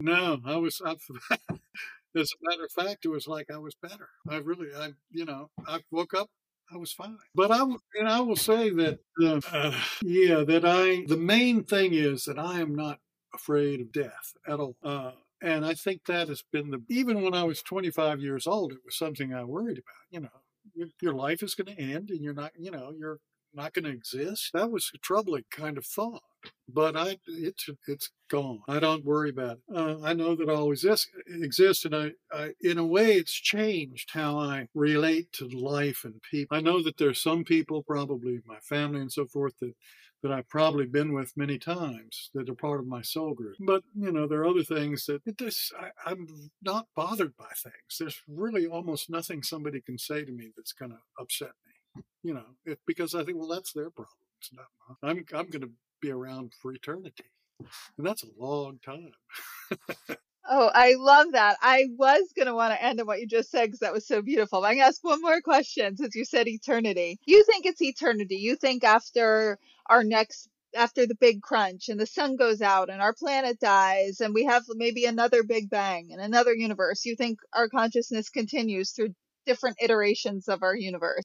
No, I was. I, as a matter of fact, it was like I was better. I really, I, you know, I woke up I was fine. But I and I will say that uh, uh, yeah, that I the main thing is that I am not afraid of death at all. Uh, and I think that has been the even when I was 25 years old, it was something I worried about. You know, your, your life is going to end, and you're not. You know, you're not going to exist. That was a troubling kind of thought. But I, it's it's gone. I don't worry about it. Uh, I know that I always exist, and I, I, in a way, it's changed how I relate to life and people. I know that there's some people, probably my family and so forth, that that I've probably been with many times that are part of my soul group. But, you know, there are other things that it just, I, am not bothered by things. There's really almost nothing somebody can say to me that's going to upset me, you know, it, because I think, well, that's their problem. It's not mine. I'm, I'm going to be around for eternity. And that's a long time. Oh, I love that. I was going to want to end on what you just said because that was so beautiful. But I'm going to ask one more question since you said eternity. You think it's eternity. You think after our next, after the big crunch and the sun goes out and our planet dies and we have maybe another big bang and another universe, you think our consciousness continues through different iterations of our universe?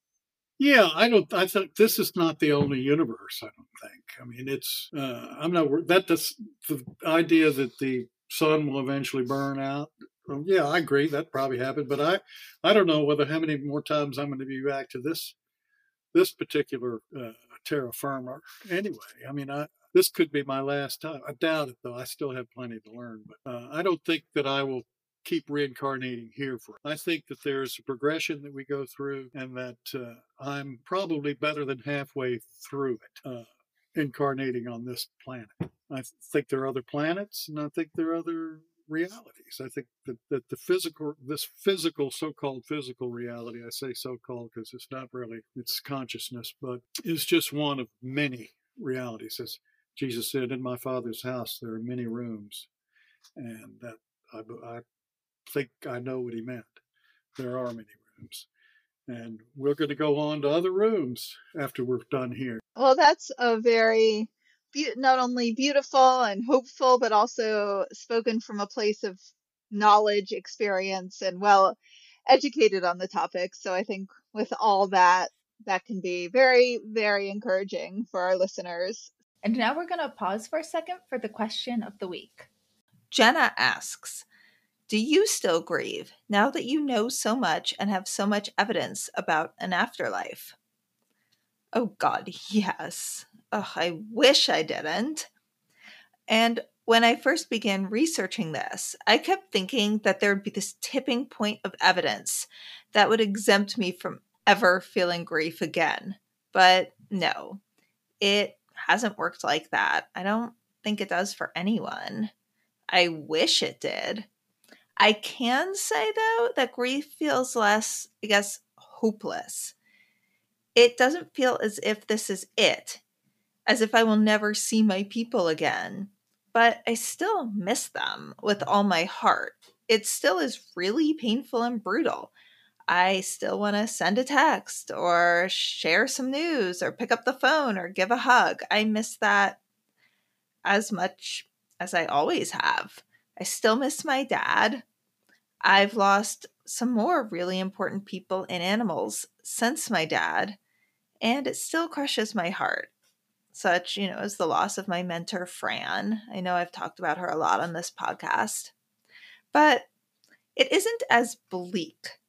Yeah, I don't. I think this is not the only universe. I don't think. I mean, it's. Uh, I'm not. That the idea that the sun will eventually burn out. Well, yeah, I agree. That probably happened, but I, I don't know whether how many more times I'm going to be back to this, this particular uh, terra firma. Anyway, I mean, I this could be my last time. I doubt it, though. I still have plenty to learn, but uh, I don't think that I will keep reincarnating here for. I think that there's a progression that we go through, and that uh, I'm probably better than halfway through it, uh, incarnating on this planet. I think there are other planets, and I think there are other realities. I think that, that the physical, this physical, so-called physical reality, I say so-called because it's not really, it's consciousness, but is just one of many realities. As Jesus said, in my Father's house, there are many rooms. And that I, I think I know what he meant. There are many rooms. And we're going to go on to other rooms after we're done here. Well, that's a very be- not only beautiful and hopeful, but also spoken from a place of knowledge, experience, and well educated on the topic. So I think with all that, that can be very, very encouraging for our listeners. And now we're going to pause for a second for the question of the week. Jenna asks, do you still grieve now that you know so much and have so much evidence about an afterlife? Oh, God, yes. Oh, I wish I didn't. And when I first began researching this, I kept thinking that there would be this tipping point of evidence that would exempt me from ever feeling grief again. But no, it hasn't worked like that. I don't think it does for anyone. I wish it did. I can say, though, that grief feels less, I guess, hopeless. It doesn't feel as if this is it as if I will never see my people again. But I still miss them with all my heart. It still is really painful and brutal. I still want to send a text or share some news or pick up the phone or give a hug. I miss that as much as I always have. I still miss my dad. I've lost some more really important people and animals since my dad, and it still crushes my heart such, you know, as the loss of my mentor, Fran. I know I've talked about her a lot on this podcast. But it isn't as bleak.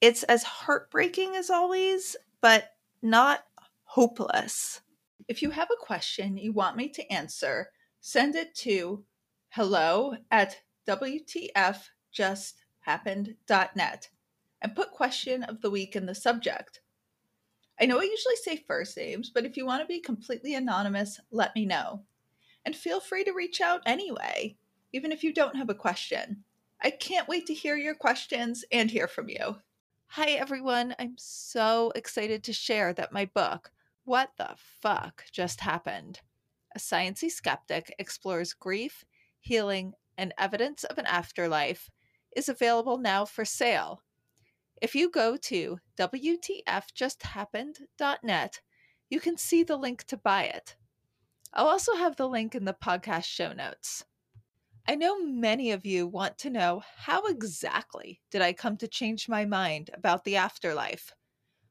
It's as heartbreaking as always, but not hopeless. If you have a question you want me to answer, send it to hello at WTFJustHappened.net and put question of the week in the subject. I know I usually say first names, but if you want to be completely anonymous, let me know. And feel free to reach out anyway, even if you don't have a question. I can't wait to hear your questions and hear from you. Hi, everyone. I'm so excited to share that my book, What the Fuck Just Happened? A Sciency Skeptic explores grief, healing, and Evidence of an Afterlife is available now for sale. If you go to WTFJustHappened.net, you can see the link to buy it. I'll also have the link in the podcast show notes. I know many of you want to know how exactly did I come to change my mind about the afterlife?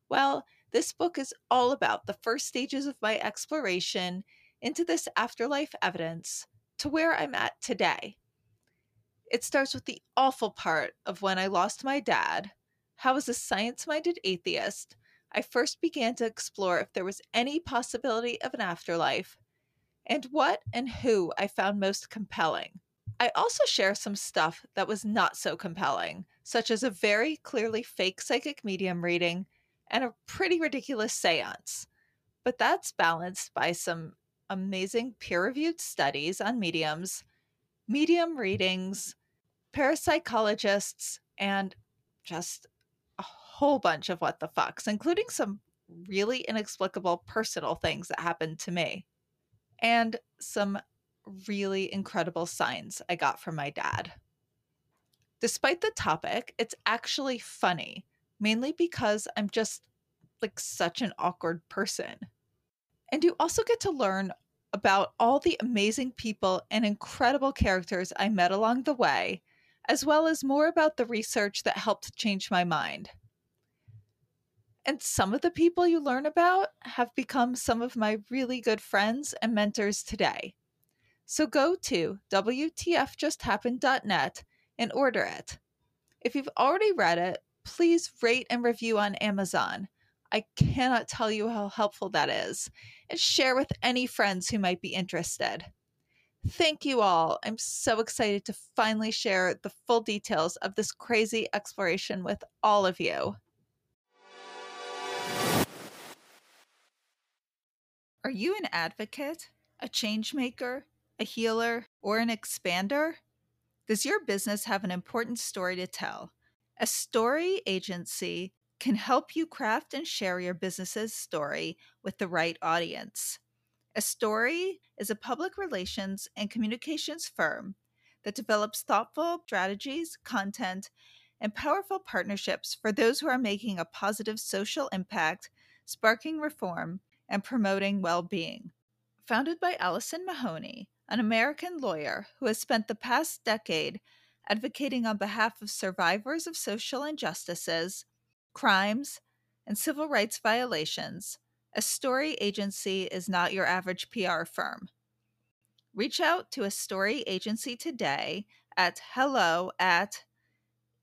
Well, this book is all about the first stages of my exploration into this afterlife evidence to where I'm at today. It starts with the awful part of when I lost my dad, how, as a science minded atheist, I first began to explore if there was any possibility of an afterlife, and what and who I found most compelling. I also share some stuff that was not so compelling, such as a very clearly fake psychic medium reading and a pretty ridiculous seance. But that's balanced by some amazing peer reviewed studies on mediums, medium readings, parapsychologists, and just whole bunch of what the fucks, including some really inexplicable personal things that happened to me, and some really incredible signs I got from my dad. Despite the topic, it's actually funny, mainly because I'm just like such an awkward person. And you also get to learn about all the amazing people and incredible characters I met along the way, as well as more about the research that helped change my mind. And some of the people you learn about have become some of my really good friends and mentors today. So go to WTFJustHappened.net and order it. If you've already read it, please rate and review on Amazon. I cannot tell you how helpful that is. And share with any friends who might be interested. Thank you all. I'm so excited to finally share the full details of this crazy exploration with all of you. Are you an advocate, a change maker, a healer, or an expander? Does your business have an important story to tell? A story agency can help you craft and share your business's story with the right audience. A story is a public relations and communications firm that develops thoughtful strategies, content, and powerful partnerships for those who are making a positive social impact, sparking reform, and promoting well being. Founded by Allison Mahoney, an American lawyer who has spent the past decade advocating on behalf of survivors of social injustices, crimes, and civil rights violations, a story agency is not your average PR firm. Reach out to a story agency today at hello at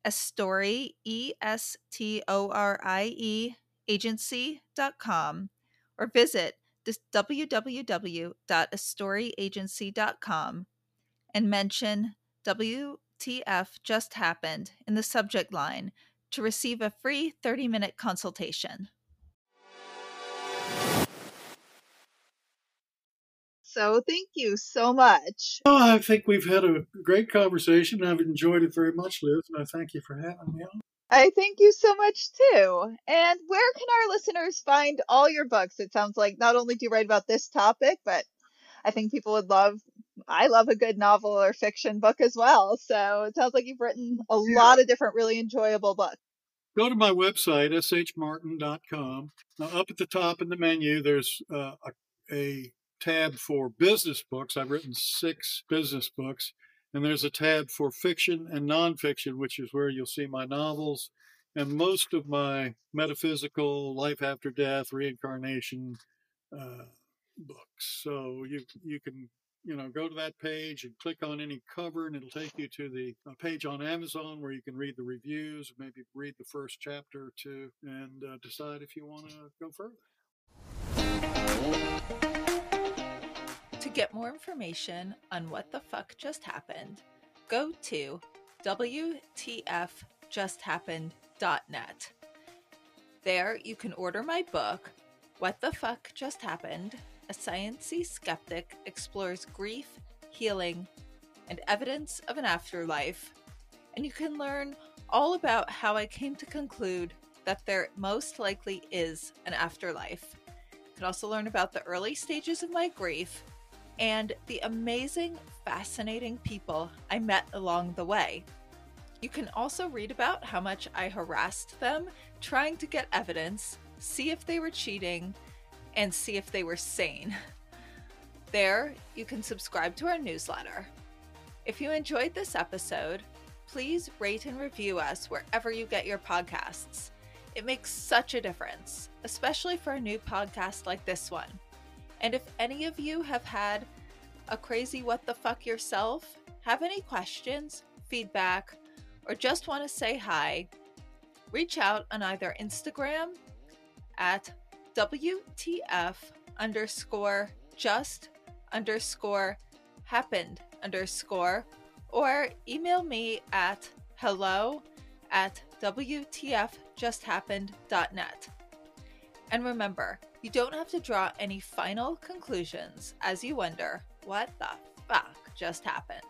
a story, E S T O R I E, agency.com or visit www.astoryagency.com and mention WTF just happened in the subject line to receive a free 30 minute consultation. So thank you so much. Oh, I think we've had a great conversation. I've enjoyed it very much, Liz, and I thank you for having me on. I thank you so much too. And where can our listeners find all your books? It sounds like not only do you write about this topic, but I think people would love I love a good novel or fiction book as well. So it sounds like you've written a lot of different really enjoyable books. Go to my website, shmartin.com. Now, up at the top in the menu, there's uh, a, a tab for business books. I've written six business books. And there's a tab for fiction and nonfiction, which is where you'll see my novels and most of my metaphysical, life after death, reincarnation uh, books. So you you can you know go to that page and click on any cover, and it'll take you to the uh, page on Amazon where you can read the reviews, maybe read the first chapter or two, and uh, decide if you want to go further. To get more information on what the fuck just happened, go to WTFJustHappened.net. There you can order my book, What the Fuck Just Happened? A Sciency Skeptic Explores Grief, Healing, and Evidence of an Afterlife. And you can learn all about how I came to conclude that there most likely is an afterlife. You can also learn about the early stages of my grief and the amazing, fascinating people I met along the way. You can also read about how much I harassed them trying to get evidence, see if they were cheating, and see if they were sane. There, you can subscribe to our newsletter. If you enjoyed this episode, please rate and review us wherever you get your podcasts. It makes such a difference, especially for a new podcast like this one. And if any of you have had a crazy what the fuck yourself, have any questions, feedback, or just want to say hi, reach out on either Instagram at WTF underscore just underscore happened underscore or email me at hello at WTFJustHappened.net. And remember, you don't have to draw any final conclusions as you wonder what the fuck just happened.